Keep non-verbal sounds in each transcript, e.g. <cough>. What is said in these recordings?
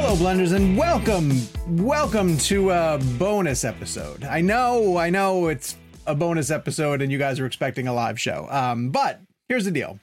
Hello, Blenders, and welcome, welcome to a bonus episode. I know, I know it's a bonus episode, and you guys are expecting a live show. Um, but here's the deal: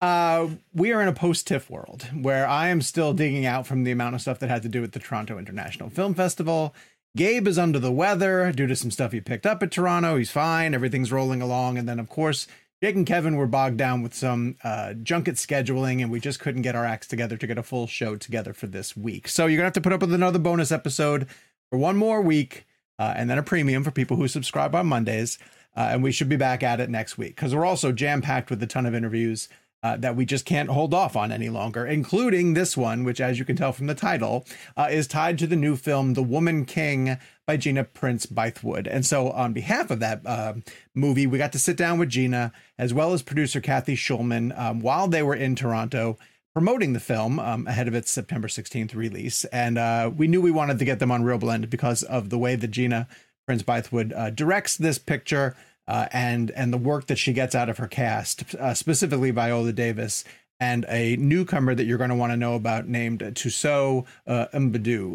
uh, we are in a post-TIFF world where I am still digging out from the amount of stuff that had to do with the Toronto International Film Festival. Gabe is under the weather due to some stuff he picked up at Toronto. He's fine, everything's rolling along, and then of course Jake and Kevin were bogged down with some uh, junket scheduling, and we just couldn't get our acts together to get a full show together for this week. So you're gonna have to put up with another bonus episode for one more week, uh, and then a premium for people who subscribe on Mondays. Uh, and we should be back at it next week because we're also jam packed with a ton of interviews uh, that we just can't hold off on any longer, including this one, which, as you can tell from the title, uh, is tied to the new film The Woman King by Gina Prince Bythewood. And so, on behalf of that uh, movie, we got to sit down with Gina as well as producer Kathy Schulman um, while they were in Toronto promoting the film um, ahead of its September 16th release. And uh, we knew we wanted to get them on ReelBlend because of the way that Gina Prince Bythewood uh, directs this picture uh, and and the work that she gets out of her cast, uh, specifically Viola Davis and a newcomer that you're going to want to know about named Thuso uh.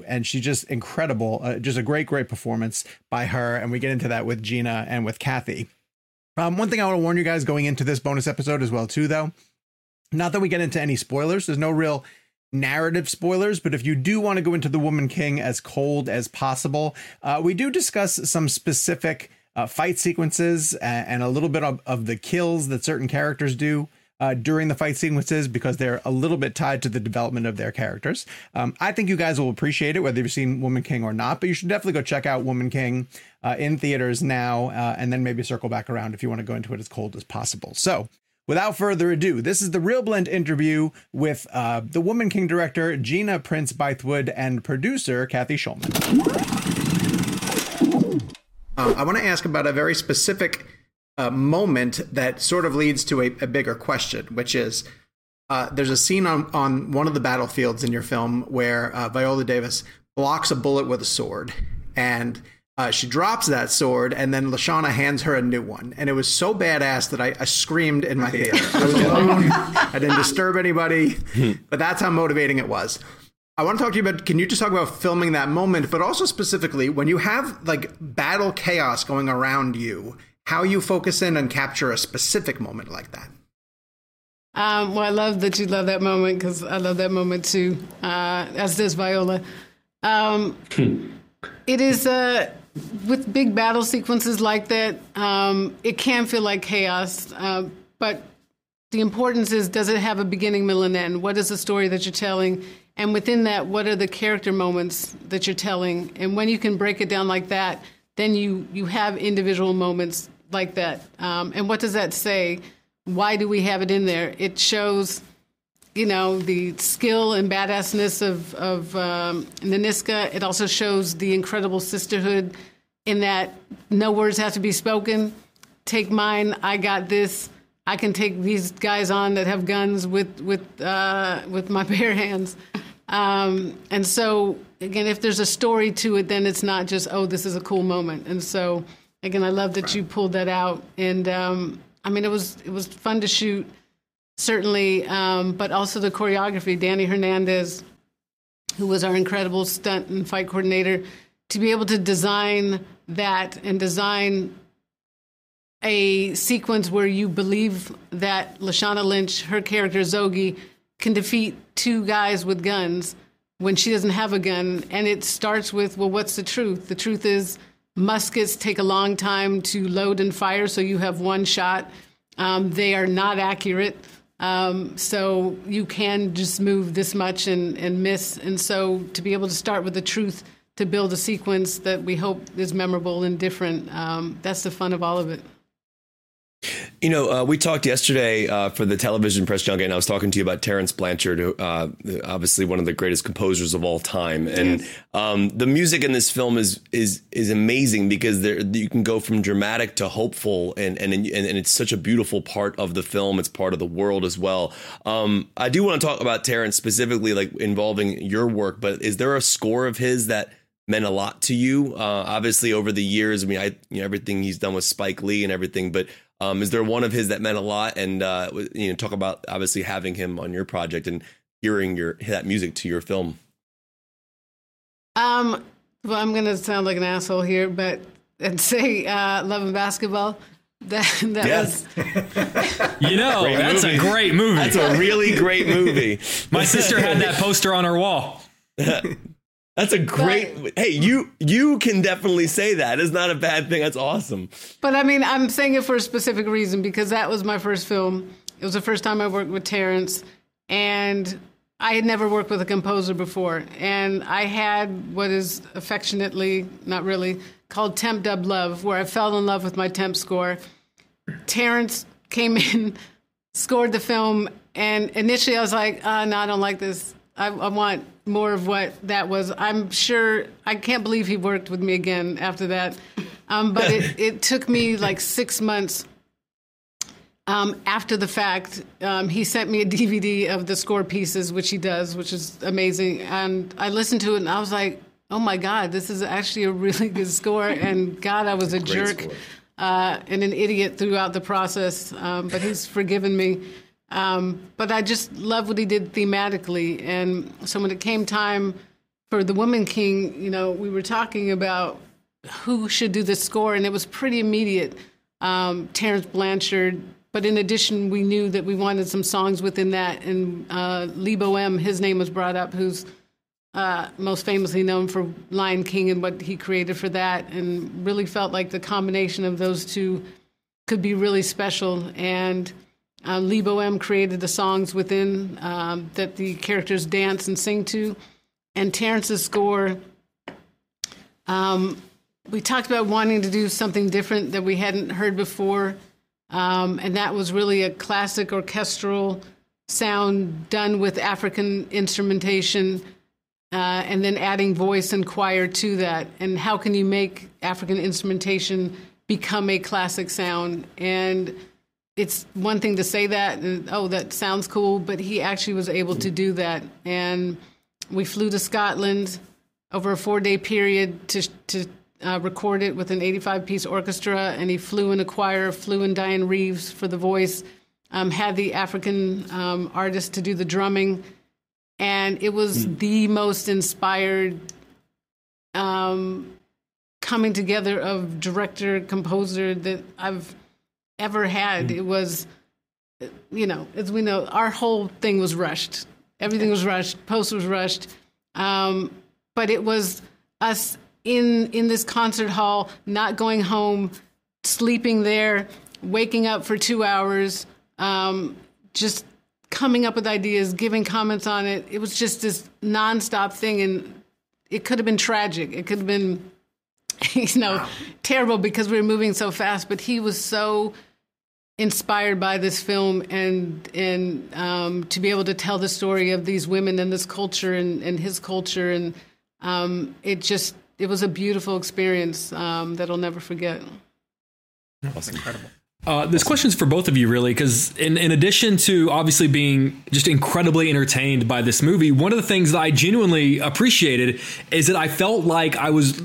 And she's just incredible, uh, just a great, great performance by her. And we get into that with Gina and with Kathy. Um, one thing I want to warn you guys going into this bonus episode as well, too, though, not that we get into any spoilers. There's no real narrative spoilers, but if you do want to go into The Woman King as cold as possible, uh, we do discuss some specific uh, fight sequences and, and, a little bit of, of the kills that certain characters do. Uh, during the fight sequences because they're a little bit tied to the development of their characters. Um, I think you guys will appreciate it, whether you've seen Woman King or not, but you should definitely go check out Woman King uh, in theaters now uh, and then maybe circle back around if you want to go into it as cold as possible. So, without further ado, this is the ReelBlend interview with uh, the Woman King director Gina Prince Bythewood and producer Kathy Schulman. Uh, I want to ask about a very specific uh, moment that sort of leads to a, a bigger question, which is uh, there's a scene on, on one of the battlefields in your film where uh, Viola Davis blocks a bullet with a sword, and uh, she drops that sword, and then Lashana hands her a new one, and it was so badass that I, I screamed in my <laughs> theater. I was alone. I didn't disturb anybody, <laughs> but that's how motivating it was. I want to talk to you about can you just talk about filming that moment, but also specifically when you have like battle chaos going around you, how you focus in and capture a specific moment like that. Um, well, I love that you love that moment because I love that moment too, uh, as does Viola. Um, it is uh, with big battle sequences like that, um, it can feel like chaos, uh, but the importance is does it have a beginning, middle, and end? What is the story that you're telling? And within that, what are the character moments that you're telling? And when you can break it down like that, then you you have individual moments like that. Um, and what does that say? Why do we have it in there? It shows, you know, the skill and badassness of of um, Nanisca. It also shows the incredible sisterhood in that no words have to be spoken. Take mine. I got this. I can take these guys on that have guns with with uh, with my <laughs> bare hands. Um, and so again, if there's a story to it, then it's not just oh, this is a cool moment. And so again, I love that you pulled that out. And um, I mean, it was it was fun to shoot, certainly, um, but also the choreography. Danny Hernandez, who was our incredible stunt and fight coordinator, to be able to design that and design a sequence where you believe that Lashana Lynch, her character Zogi, can defeat two guys with guns when she doesn't have a gun. And it starts with, well, what's the truth? The truth is muskets take a long time to load and fire, so you have one shot. Um, they are not accurate. Um, so you can just move this much and, and miss. And so to be able to start with the truth to build a sequence that we hope is memorable and different, um, that's the fun of all of it. You know, uh, we talked yesterday uh, for the television press junket, and I was talking to you about Terence Blanchard, who, uh, obviously one of the greatest composers of all time. And yes. um, the music in this film is is is amazing because there you can go from dramatic to hopeful, and and and, and it's such a beautiful part of the film. It's part of the world as well. Um, I do want to talk about Terence specifically, like involving your work. But is there a score of his that meant a lot to you? Uh, obviously, over the years, I mean, I you know everything he's done with Spike Lee and everything, but um, is there one of his that meant a lot? And uh, you know, talk about obviously having him on your project and hearing your that music to your film. Um, well, I'm going to sound like an asshole here, but and <laughs> say uh, "Love and Basketball." That, that yes. was, <laughs> you know, great that's movie. a great movie. That's a really great movie. <laughs> My sister had that poster on her wall. That's a great. But, hey, you you can definitely say that. It's not a bad thing. That's awesome. But I mean, I'm saying it for a specific reason because that was my first film. It was the first time I worked with Terence, and I had never worked with a composer before. And I had what is affectionately, not really, called temp dub love, where I fell in love with my temp score. Terence came <laughs> in, scored the film, and initially I was like, uh, no, I don't like this. I, I want more of what that was. I'm sure I can't believe he worked with me again after that. Um, but it, <laughs> it took me like six months um, after the fact. Um, he sent me a DVD of the score pieces, which he does, which is amazing. And I listened to it and I was like, oh my God, this is actually a really good score. <laughs> And God, I was a jerk uh, and an idiot throughout the process. Um, but he's forgiven me. Um, but I just love what he did thematically. And so when it came time for the Woman King, you know, we were talking about who should do the score, and it was pretty immediate. Um, Terence Blanchard. But in addition, we knew that we wanted some songs within that. And uh, Lebo M, his name was brought up, who's uh, most famously known for Lion King and what he created for that, and really felt like the combination of those two could be really special. And uh, Lebo M created the songs within um, that the characters dance and sing to. And Terence's score, um, we talked about wanting to do something different that we hadn't heard before. Um, and that was really a classic orchestral sound done with African instrumentation. Uh, and then adding voice and choir to that. And how can you make African instrumentation become a classic sound? And it's one thing to say that and oh that sounds cool but he actually was able to do that and we flew to scotland over a four day period to to uh, record it with an 85 piece orchestra and he flew in a choir flew in diane reeves for the voice um, had the african um, artist to do the drumming and it was mm. the most inspired um, coming together of director composer that i've ever had. Mm. It was, you know, as we know, our whole thing was rushed. Everything was rushed. Post was rushed. Um, but it was us in in this concert hall, not going home, sleeping there, waking up for two hours, um, just coming up with ideas, giving comments on it. It was just this nonstop thing, and it could have been tragic. It could have been, <laughs> you know, wow. terrible because we were moving so fast. But he was so inspired by this film and and um, to be able to tell the story of these women and this culture and, and his culture and um, it just it was a beautiful experience um, that I'll never forget. That's incredible. Uh, this question is for both of you, really, because in, in addition to obviously being just incredibly entertained by this movie, one of the things that I genuinely appreciated is that I felt like I was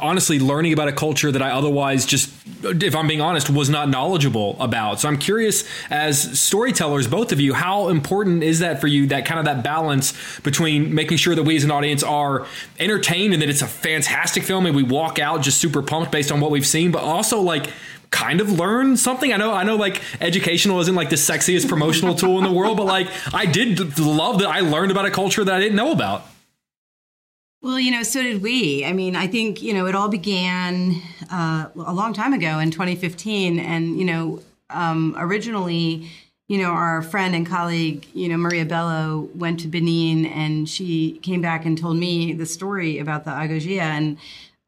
honestly learning about a culture that I otherwise just, if I'm being honest, was not knowledgeable about. So I'm curious, as storytellers, both of you, how important is that for you? That kind of that balance between making sure that we as an audience are entertained and that it's a fantastic film and we walk out just super pumped based on what we've seen, but also like kind of learn something. I know, I know, like educational isn't like the sexiest promotional tool in the world, but like I did love that I learned about a culture that I didn't know about. Well, you know, so did we. I mean, I think you know it all began uh, a long time ago in 2015, and you know, um, originally. You know, our friend and colleague, you know, Maria Bello went to Benin and she came back and told me the story about the Agojie. And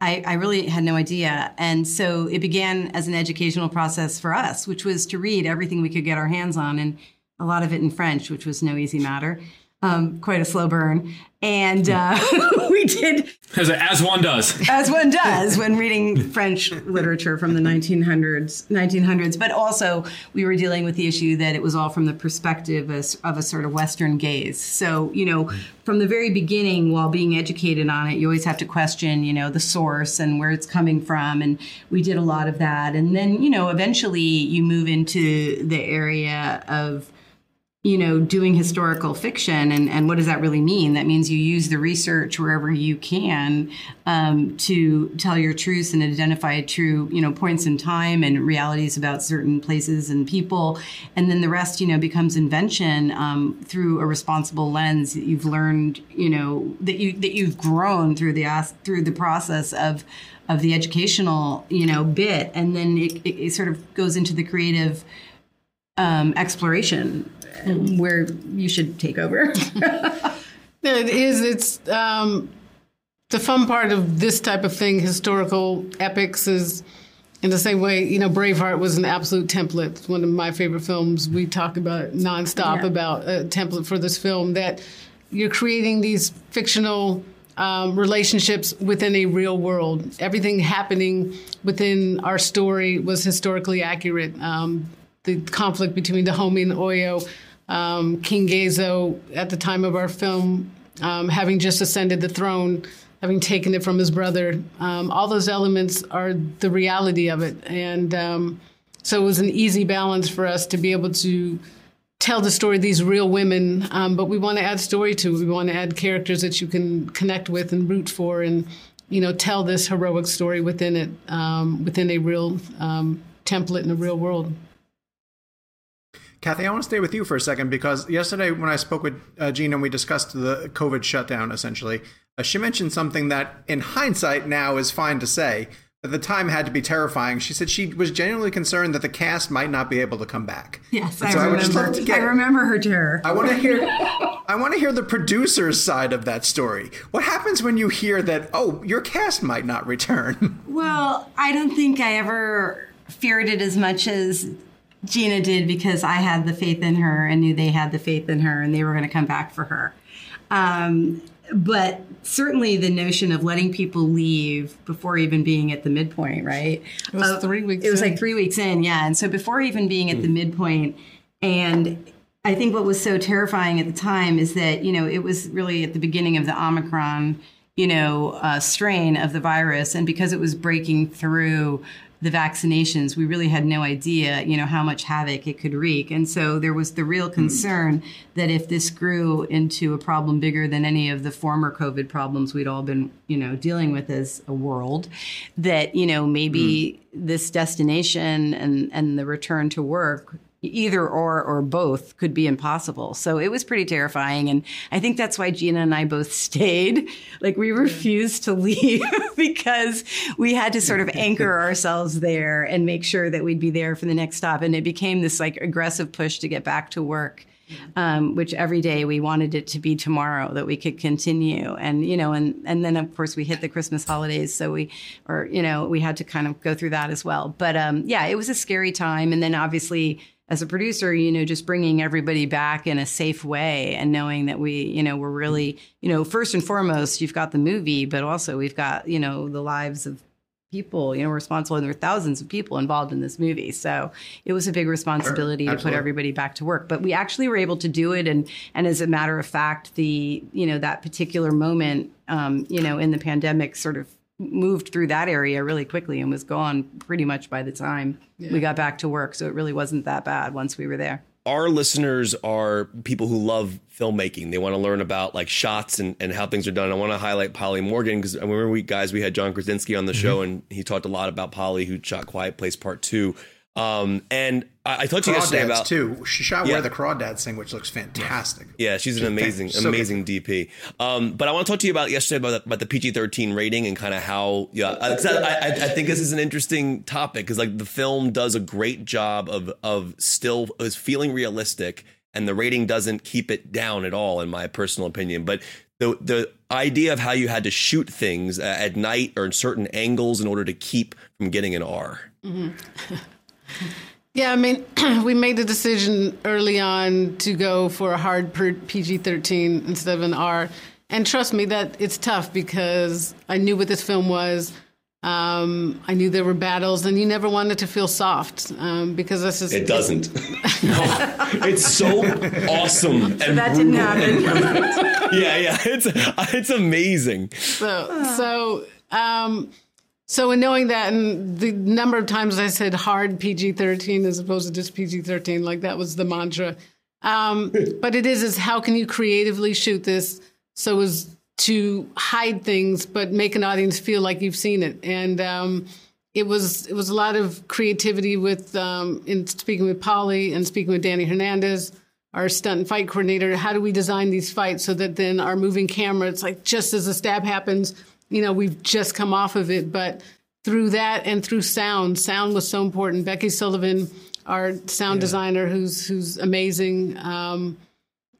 I, I, really had no idea. And so it began as an educational process for us, which was to read everything we could get our hands on, and a lot of it in French, which was no easy matter. Um, quite a slow burn. And uh, <laughs> we did. As, as, one does. As one does when reading French literature from the 1900s, 1900s. But also, we were dealing with the issue that it was all from the perspective of, of a sort of Western gaze. So, you know, from the very beginning, while being educated on it, you always have to question, you know, the source and where it's coming from. And we did a lot of that. And then, you know, eventually you move into the area of you know, doing historical fiction. And, and what does that really mean? That means you use the research wherever you can um, to tell your truths and identify true, you know, points in time and realities about certain places and people. And then the rest, you know, becomes invention um, through a responsible lens that you've learned, you know, that you that you've grown through the through the process of of the educational, you know, bit. And then it, it, it sort of goes into the creative um, exploration where you should take over. <laughs> it is. It's um, the fun part of this type of thing. Historical epics is in the same way. You know, Braveheart was an absolute template. It's one of my favorite films. We talk about nonstop yeah. about a template for this film. That you're creating these fictional. Um, relationships within a real world. Everything happening within our story was historically accurate. Um, the conflict between Dahomey and Oyo um, King Gezo, at the time of our film, um, having just ascended the throne, having taken it from his brother, um, all those elements are the reality of it. And um, so it was an easy balance for us to be able to tell the story of these real women, um, but we want to add story to it. We want to add characters that you can connect with and root for and, you know, tell this heroic story within it, um, within a real template in a real world. Kathy, I want to stay with you for a second because yesterday when I spoke with uh, Gina and we discussed the COVID shutdown, essentially, uh, she mentioned something that in hindsight now is fine to say. At the time had to be terrifying. She said she was genuinely concerned that the cast might not be able to come back. Yes, I, so remember. I, get, I remember her terror. I want to hear. <laughs> I want to hear the producer's side of that story. What happens when you hear that? Oh, your cast might not return. <laughs> Well, I don't think I ever feared it as much as Gina did because I had the faith in her and knew they had the faith in her and they were going to come back for her. Um, but certainly the notion of letting people leave before even being at the midpoint, right? It was uh, three weeks. It was in. like three weeks in, yeah. And so before even being at the midpoint, and I think what was so terrifying at the time is that you know it was really at the beginning of the Omicron, you know, uh, strain of the virus, and because it was breaking through the vaccinations, we really had no idea, you know, how much havoc it could wreak. And so there was the real concern that if this grew into a problem bigger than any of the former COVID problems we'd all been, you know, dealing with as a world, that, you know, maybe mm. this destination and, and the return to work either or or both could be impossible. So it was pretty terrifying. And I think that's why Gina and I both <laughs> stayed. Like we refused to leave <laughs> because we had to sort of anchor ourselves there and make sure that we'd be there for the next stop. And it became this like aggressive push to get back to work. Um, which every day we wanted it to be tomorrow that we could continue and you know and and then of course we hit the christmas holidays so we or you know we had to kind of go through that as well but um, yeah it was a scary time and then obviously as a producer, you know, just bringing everybody back in a safe way and knowing that we, you know, we're really, you know, first and foremost, you've got the movie, but also we've got, you know, the lives of people, you know, responsible, and there were thousands of people involved in this movie. So it was a big responsibility to put everybody back to work. But we actually were able to do it. And, and as a matter of fact, the, you know, that particular moment, um, you know, in the pandemic sort of moved through that area really quickly and was gone pretty much by the time yeah. we got back to work. So it really wasn't that bad once we were there our listeners are people who love filmmaking. They want to learn about like shots and, and how things are done. I want to highlight Polly Morgan because I remember we guys we had John Krasinski on the mm-hmm. show and he talked a lot about Polly who shot Quiet Place Part Two. Um, and I, I talked to you yesterday about too. She shot yeah. Where the Crawdads Sing, which looks fantastic. Yeah, she's, she's an amazing, so amazing good. DP. Um, but I want to talk to you about yesterday about, about the PG thirteen rating and kind of how. Yeah, I, I, I, think this is an interesting topic because like the film does a great job of of still is feeling realistic, and the rating doesn't keep it down at all, in my personal opinion. But the the idea of how you had to shoot things at night or in certain angles in order to keep from getting an R. Mm-hmm. <laughs> Yeah, I mean, <clears throat> we made the decision early on to go for a hard PG 13 instead of an R. And trust me, that it's tough because I knew what this film was. Um, I knew there were battles, and you never wanted to feel soft um, because this is. It doesn't. <laughs> no, it's so awesome. And that didn't happen. <laughs> yeah, yeah, it's it's amazing. So, so um, so, in knowing that, and the number of times I said hard PG 13 as opposed to just PG 13, like that was the mantra. Um, <laughs> but it is, is how can you creatively shoot this so as to hide things, but make an audience feel like you've seen it? And um, it was it was a lot of creativity with um, in speaking with Polly and speaking with Danny Hernandez, our stunt and fight coordinator. How do we design these fights so that then our moving camera, it's like just as a stab happens, you know, we've just come off of it, but through that and through sound, sound was so important. Becky Sullivan, our sound yeah. designer, who's who's amazing. Um,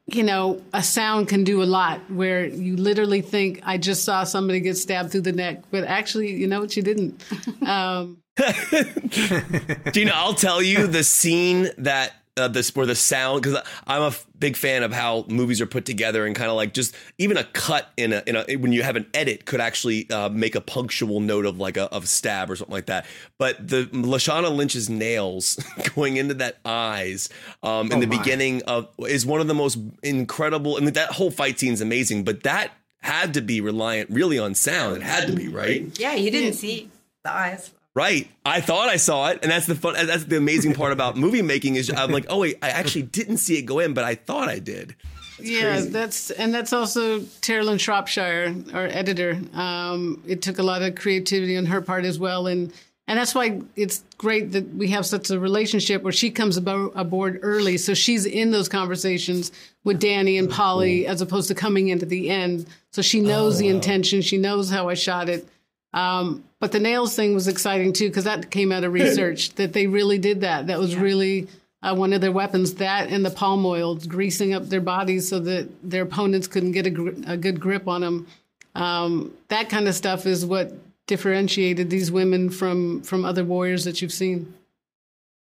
you know, a sound can do a lot where you literally think, I just saw somebody get stabbed through the neck, but actually, you know what, you didn't. <laughs> Um, <laughs> Gina, I'll tell you the scene that uh, this where the sound because I'm a f- big fan of how movies are put together and kind of like just even a cut in a in a when you have an edit could actually uh, make a punctual note of like a of stab or something like that. But the Lashana Lynch's nails <laughs> going into that eyes um, in oh the my. beginning of is one of the most incredible. I mean that whole fight scene is amazing, but that had to be reliant really on sound. It had to be right. Yeah, you didn't see the eyes. Right. I thought I saw it, and that's the fun. That's the amazing part about <laughs> movie making is I'm like, oh wait, I actually didn't see it go in, but I thought I did. That's yeah, crazy. that's and that's also Terilyn Shropshire, our editor. Um, it took a lot of creativity on her part as well, and and that's why it's great that we have such a relationship where she comes abo- aboard early, so she's in those conversations with Danny and Polly as opposed to coming into the end. So she knows oh, the wow. intention, she knows how I shot it. Um, but the nails thing was exciting too because that came out of <laughs> research that they really did that. That was yeah. really uh, one of their weapons. That and the palm oil, greasing up their bodies so that their opponents couldn't get a, gr- a good grip on them. Um, that kind of stuff is what differentiated these women from from other warriors that you've seen.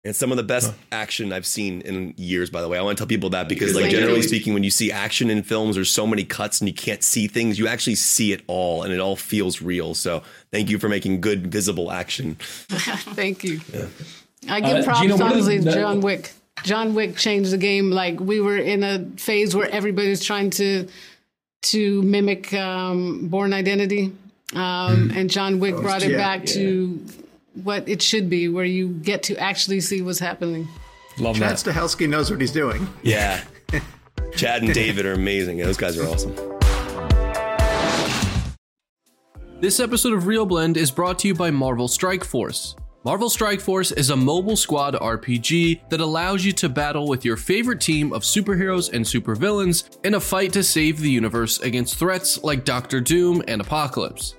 It's some of the best action I've seen in years, by the way. I want to tell people that because, like, generally speaking, when you see action in films, there's so many cuts and you can't see things. You actually see it all and it all feels real. So, thank you for making good, visible action. <laughs> thank you. Yeah. I give uh, props, Gina, honestly, to John Wick. John Wick changed the game. Like, we were in a phase where everybody was trying to to mimic um, Bourne Identity. Um, mm. And John Wick brought it back yeah. to what it should be, where you get to actually see what's happening. Love Chad that. Stahelski knows what he's doing. Yeah. <laughs> Chad and David are amazing. Those guys are awesome. This episode of ReelBlend is brought to you by Marvel Strike Force. Marvel Strike Force is a mobile squad RPG that allows you to battle with your favorite team of superheroes and supervillains in a fight to save the universe against threats like Doctor Doom and Apocalypse.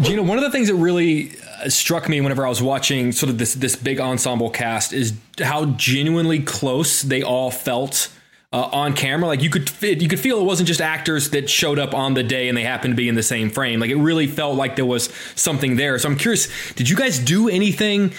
Gina, one of the things that really uh, struck me whenever I was watching sort of this this big ensemble cast is how genuinely close they all felt uh, on camera. Like you could you could feel it wasn't just actors that showed up on the day and they happened to be in the same frame. Like it really felt like there was something there. So I'm curious, did you guys do anything?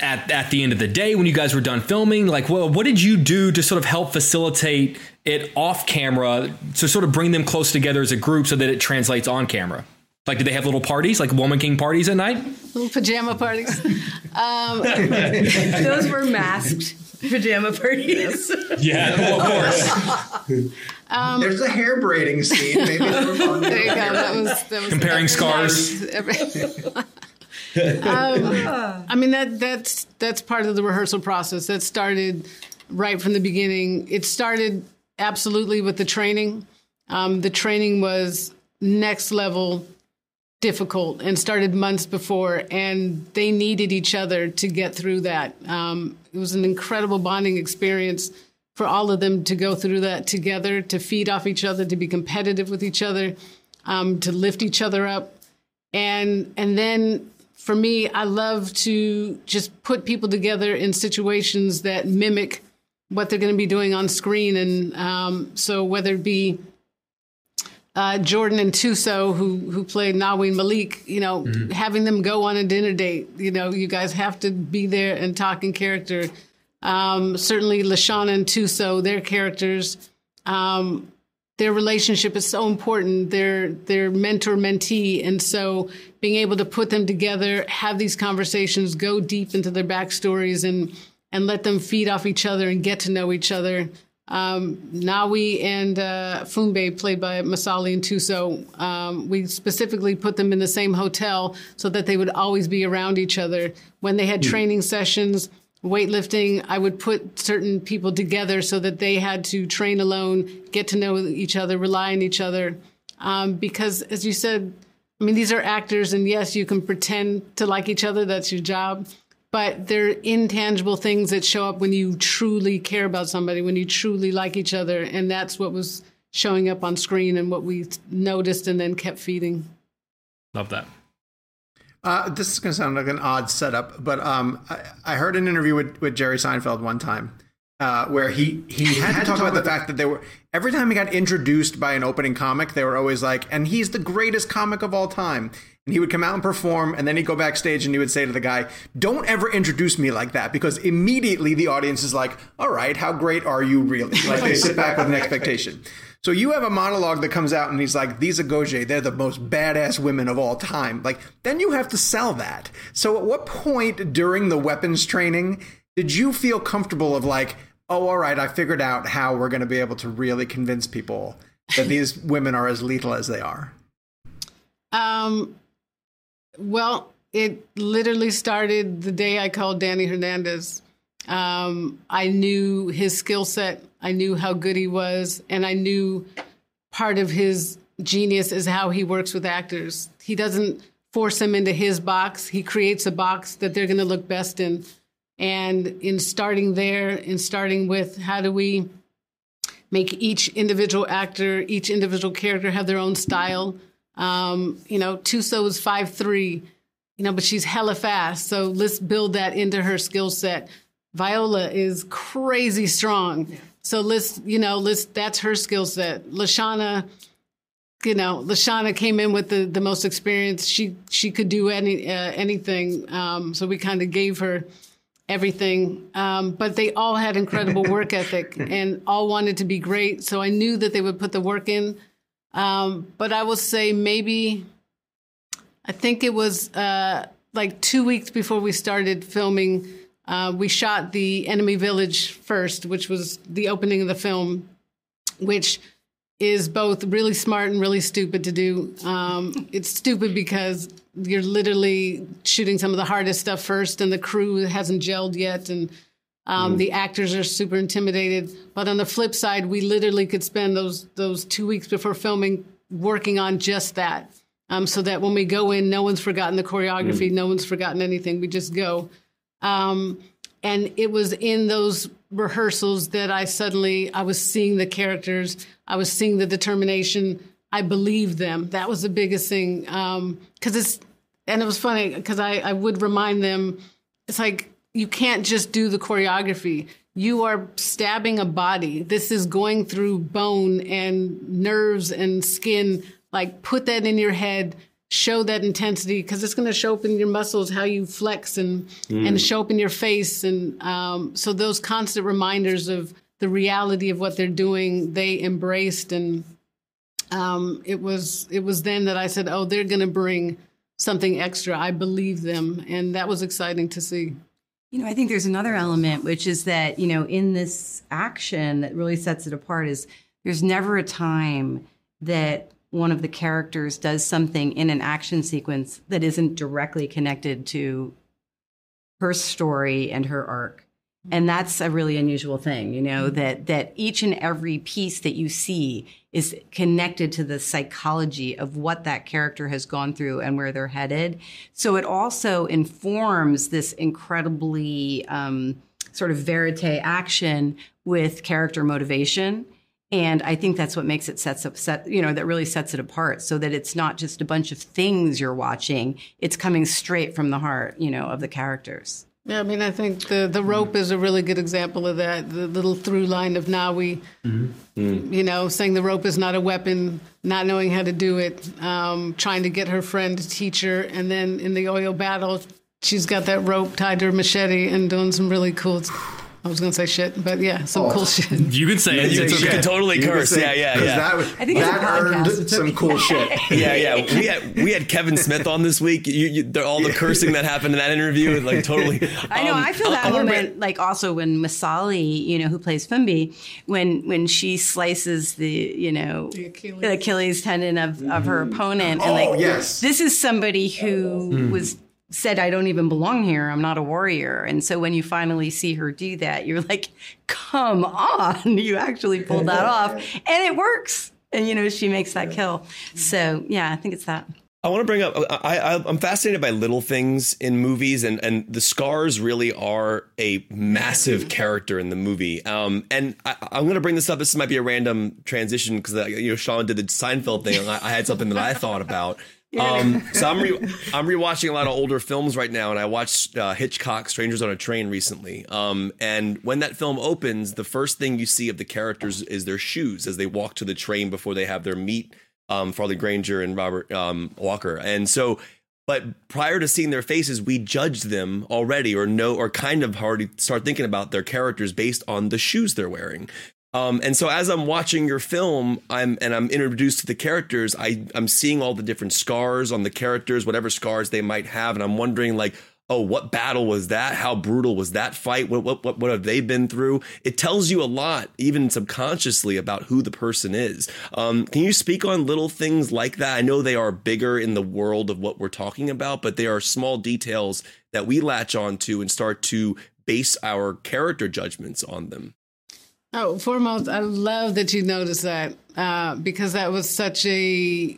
At, at the end of the day, when you guys were done filming, like, well, what did you do to sort of help facilitate it off camera to sort of bring them close together as a group so that it translates on camera? Like, did they have little parties, like Woman King parties at night? Little pajama parties. <laughs> Um, <laughs> Those were masked pajama parties. Yeah, of course. <laughs> Um, There's a hair braiding scene. Maybe they were fun. there you go. That was, that was Comparing scars. um, I mean that that's that's part of the rehearsal process. That started right from the beginning. It started absolutely with the training. Um, the training was next level difficult and started months before, and they needed each other to get through that. Um, it was an incredible bonding experience for all of them to go through that together, to feed off each other, to be competitive with each other, um, to lift each other up, and and then for me, I love to just put people together in situations that mimic what they're going to be doing on screen, and um, so whether it be uh, Jordan and Thuso, who who played Naween Malik, you know, having them go on a dinner date. You know, you guys have to be there and talk in character. Um, certainly, Lashana and Thuso, their characters, um, their relationship is so important. Their their mentor mentee, and so being able to put them together, have these conversations, go deep into their backstories, and and let them feed off each other and get to know each other. Um, Nawi and uh, Fumbe, played by Masali and Thuso, um, we specifically put them in the same hotel so that they would always be around each other. When they had training sessions, weightlifting, I would put certain people together so that they had to train alone, get to know each other, rely on each other. Um, because, as you said, I mean, these are actors, and yes, you can pretend to like each other, that's your job but they're intangible things that show up when you truly care about somebody, when you truly like each other. And that's what was showing up on screen and what we noticed and then kept feeding. Love that. Uh, this is going to sound like an odd setup, but um, I, I heard an interview with, with Jerry Seinfeld one time uh, where he, he had to talk about the fact that they were every time he got introduced by an opening comic, they were always like, "And he's the greatest comic of all time." And he would come out and perform, and then he'd go backstage and he would say to the guy, Don't ever introduce me like that, because immediately the audience is like, All right, how great are you really? <laughs> Like they sit back with an expectation. So you have a monologue that comes out and he's like, These are Goje, they're the most badass women of all time. Like, then you have to sell that. So at what point during the weapons training did you feel comfortable of like, oh, all right, I figured out how we're going to be able to really convince people that <laughs> these women are as lethal as they are? Um, well, it literally started the day I called Danny Hernandez. Um, I knew his skill set, I knew how good he was, and I knew part of his genius is how he works with actors. He doesn't force them into his box, he creates a box that they're going to look best in. And in starting there, in starting with how do we make each individual actor, each individual character have their own style. Um, you know, Thuso is five three, you know, but she's hella fast. So let's build that into her skill set. Viola is crazy strong. So let's, you know, let's that's her skill set. Lashana, you know, Lashana came in with the, the most experience. She she could do any uh, anything. Um, so we kind of gave her everything. Um, but they all had incredible work <laughs> ethic and all wanted to be great. So I knew that they would put the work in. Um, but I will say maybe, I think it was uh, like two weeks before we started filming. Uh, we shot the enemy village first, which was the opening of the film, which is both really smart and really stupid to do. Um, it's stupid because you're literally shooting some of the hardest stuff first, and the crew hasn't gelled yet, and um, the actors are super intimidated. But on the flip side, we literally could spend those those two weeks before filming working on just that, um, so that when we go in, no one's forgotten the choreography, no one's forgotten anything. We just go. Um, and it was in those rehearsals that I suddenly I was seeing the characters, I was seeing the determination. I believed them. That was the biggest thing because it's and it was funny because I, I would remind them it's like you can't just do the choreography. You are stabbing a body. This is going through bone and nerves and skin. Like put that in your head. Show that intensity because it's going to show up in your muscles how you flex and and show up in your face. And um, so those constant reminders of the reality of what they're doing they embraced. And um, it was it was then that I said oh they're going to bring something extra. I believe them. And that was exciting to see You know, I think there's another element, which is that, you know, in this action that really sets it apart is there's never a time that one of the characters does something in an action sequence that isn't directly connected to her story and her arc. And that's a really unusual thing, you know, that that each and every piece that you see is connected to the psychology of what that character has gone through and where they're headed. So it also informs this incredibly um, sort of verite action with character motivation. And I think that's what makes it sets up, set, you know, that really sets it apart so that it's not just a bunch of things you're watching. It's coming straight from the heart, you know, of the characters. Yeah, I mean, I think the, the rope is a really good example of that. The little through line of Nawi, you know, saying the rope is not a weapon, not knowing how to do it, um, trying to get her friend to teach her. And then in the oil battle, she's got that rope tied to her machete and doing some really cool. I was going to say shit, but yeah, some oh. cool shit. You can say it. You, It's you okay. can totally You curse. say- Yeah, yeah, 'cause yeah. That, I think it's a that podcast. earned some cool shit. <laughs> yeah, yeah. We had we had Kevin Smith on this week. You, you, all the cursing that happened in that interview, like totally. <laughs> I know. Um, I feel that I moment, bring- like also when Masali, you know, who plays Fumbe, when when she slices the, you know, The Achilles. the Achilles tendon of, of her mm-hmm. opponent, and Oh, like, yes. this is somebody who mm. was said, "I don't even belong here. I'm not a warrior." And so when you finally see her do that, you're like, "Come on, <laughs> you actually pulled that <laughs> off, and it works." And you know, she makes that kill. So yeah, I think it's that. I want to bring up. I, I I'm fascinated by little things in movies, and and the scars really are a massive character in the movie. Um, and I, I'm going to bring this up. This might be a random transition because you know Sean did the Seinfeld thing. I, I had something that I thought about. Um, <laughs> so I'm re- I'm rewatching a lot of older films right now, and I watched uh, Hitchcock Strangers on a Train recently. Um, and when that film opens, the first thing you see of the characters is their shoes as they walk to the train before they have their meet. Um, Farley Granger and Robert um, Walker, and so but prior to seeing their faces, we judged them already, or know, or kind of already start thinking about their characters based on the shoes they're wearing. Um, and so as I'm watching your film, I'm and I'm introduced to the characters. I I'm seeing all the different scars on the characters, whatever scars they might have, and I'm wondering like, oh, what battle was that? How brutal was that fight? What what what, what have they been through? It tells you a lot, even subconsciously, about who the person is. Um, can you speak on little things like that? I know they are bigger in the world of what we're talking about, but they are small details that we latch on to and start to base our character judgments on them. Oh, foremost, I love that you noticed that uh, because that was such a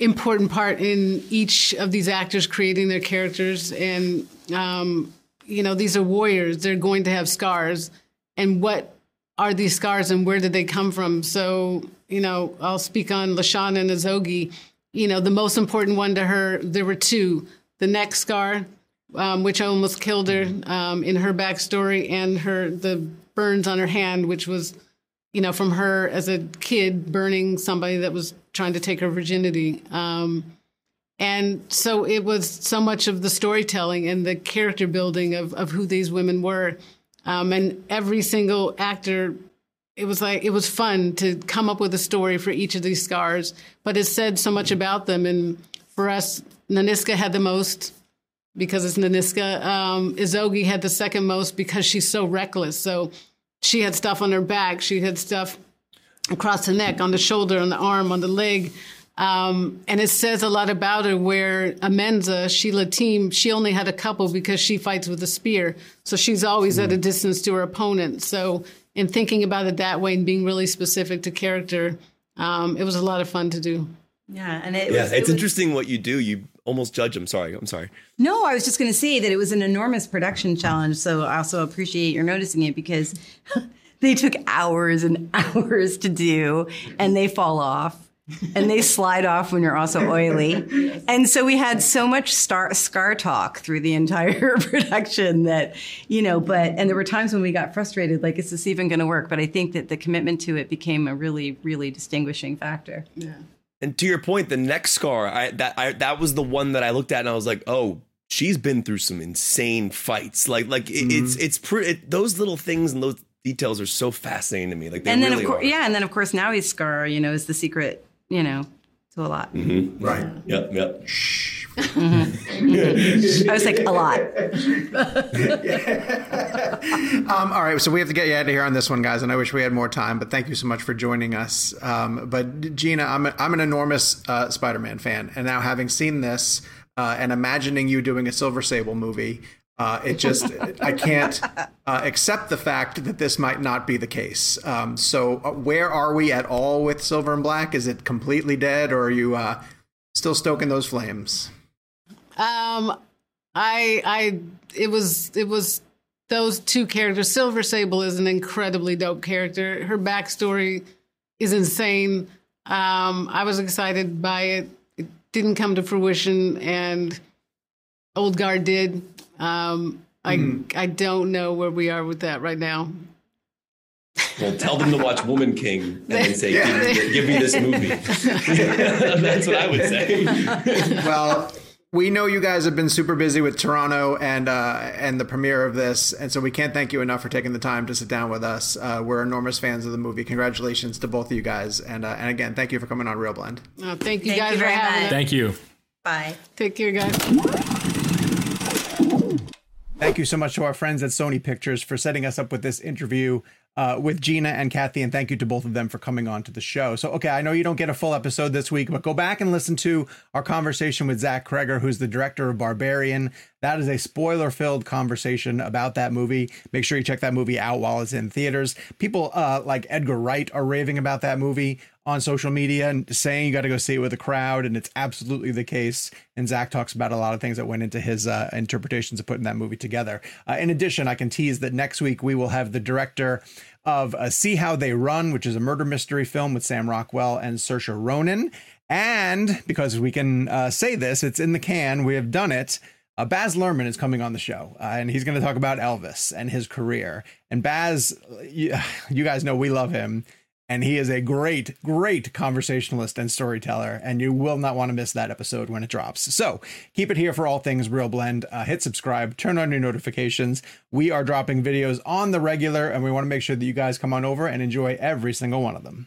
important part in each of these actors creating their characters. And um, you know, these are warriors; they're going to have scars. And what are these scars and where did they come from? So, you know, I'll speak on Lashana and Izogie. You know, the most important one to her, there were two the neck scar, um, which almost killed her um, in her backstory, and her the burns on her hand, which was, you know, from her as a kid burning somebody that was trying to take her virginity. Um, and so it was so much of the storytelling and the character building of, of who these women were. Um, and every single actor, it was like, it was fun to come up with a story for each of these scars, but it said so much about them. And for us, Nanisca had the most because it's Nanisca. Um, Izogie had the second most because she's so reckless. So she had stuff on her back. She had stuff across the neck, on the shoulder, on the arm, on the leg. Um, and it says a lot about her where Amenza, Sheila Atim, she only had a couple because she fights with a spear. So she's always mm. at a distance to her opponent. So in thinking about it that way and being really specific to character, um, it was a lot of fun to do. Yeah, and it yeah, was, it's it interesting what you do. You almost judge them. Sorry, I'm sorry. No, I was just going to say that it was an enormous production challenge. So I also appreciate your noticing it because <laughs> they took hours and <laughs> hours to do, and they fall off and they slide off when you're also oily. And so we had so much star, scar talk through the entire <laughs> production that, you know, but, and there were times when we got frustrated, like, is this even going to work? But I think that the commitment to it became a really, really distinguishing factor. Yeah. And to your point, the next scar, I, that, I, that was the one that I looked at and I was like, oh, she's been through some insane fights. Like, like it, mm-hmm. it's, it's pretty, it, those little things and those details are so fascinating to me. Like, and then really of course, yeah. And then of course, now he's scar, you know, is the secret you know, to a lot. Mm-hmm. Right. Yep. Yep. Mm-hmm. <laughs> I was like, a lot. <laughs> um, all right, so we have to get you out of here on this one, guys. And I wish we had more time, but thank you so much for joining us. Um, but Gina, I'm, a, I'm an enormous uh, Spider-Man fan, and now having seen this uh, and imagining you doing a Silver Sable movie, uh, it just, I can't uh, accept the fact that this might not be the case. Um, so, uh, where are we at all with Silver and Black? Is it completely dead, or are you uh, still stoking those flames? Um, I, I, it was, it was those two characters. Silver Sable is an incredibly dope character. Her backstory is insane. Um, I was excited by it. It didn't come to fruition, and Old Guard did. Um, I mm. I don't know where we are with that right now. Well, tell them to watch Woman King and then say, give, give me this movie. <laughs> That's what I would say. <laughs> well, we know you guys have been super busy with Toronto and uh, and the premiere of this, and so we can't thank you enough for taking the time to sit down with us. Uh, we're enormous fans of the movie. Congratulations to both of you guys, and uh, and again, thank you for coming on ReelBlend. Oh, thank you thank guys you for having us. Thank you. Bye. Take care, guys. Thank you so much to our friends at Sony Pictures for setting us up with this interview uh, with Gina and Kathy, and thank you to both of them for coming on to the show. So, okay, I know you don't get a full episode this week, but go back and listen to our conversation with Zach Cregger, who's the director of Barbarian. That is a spoiler filled conversation about that movie. Make sure you check that movie out while it's in theaters. People uh, like Edgar Wright are raving about that movie on social media and saying you got to go see it with a crowd, and it's absolutely the case. And Zach talks about a lot of things that went into his uh, interpretations of putting that movie together. Uh, in addition, I can tease that next week we will have the director of uh, See How They Run, which is a murder mystery film with Sam Rockwell and Saoirse Ronan. And because we can uh, say this, it's in the can, we have done it. Uh, Baz Luhrmann is coming on the show, uh, and he's going to talk about Elvis and his career. And Baz, you, <sighs> you guys know we love him and he is a great, great conversationalist and storyteller. And you will not want to miss that episode when it drops. So keep it here for all things ReelBlend. Uh, hit subscribe, turn on your notifications. We are dropping videos on the regular, and we want to make sure that you guys come on over and enjoy every single one of them.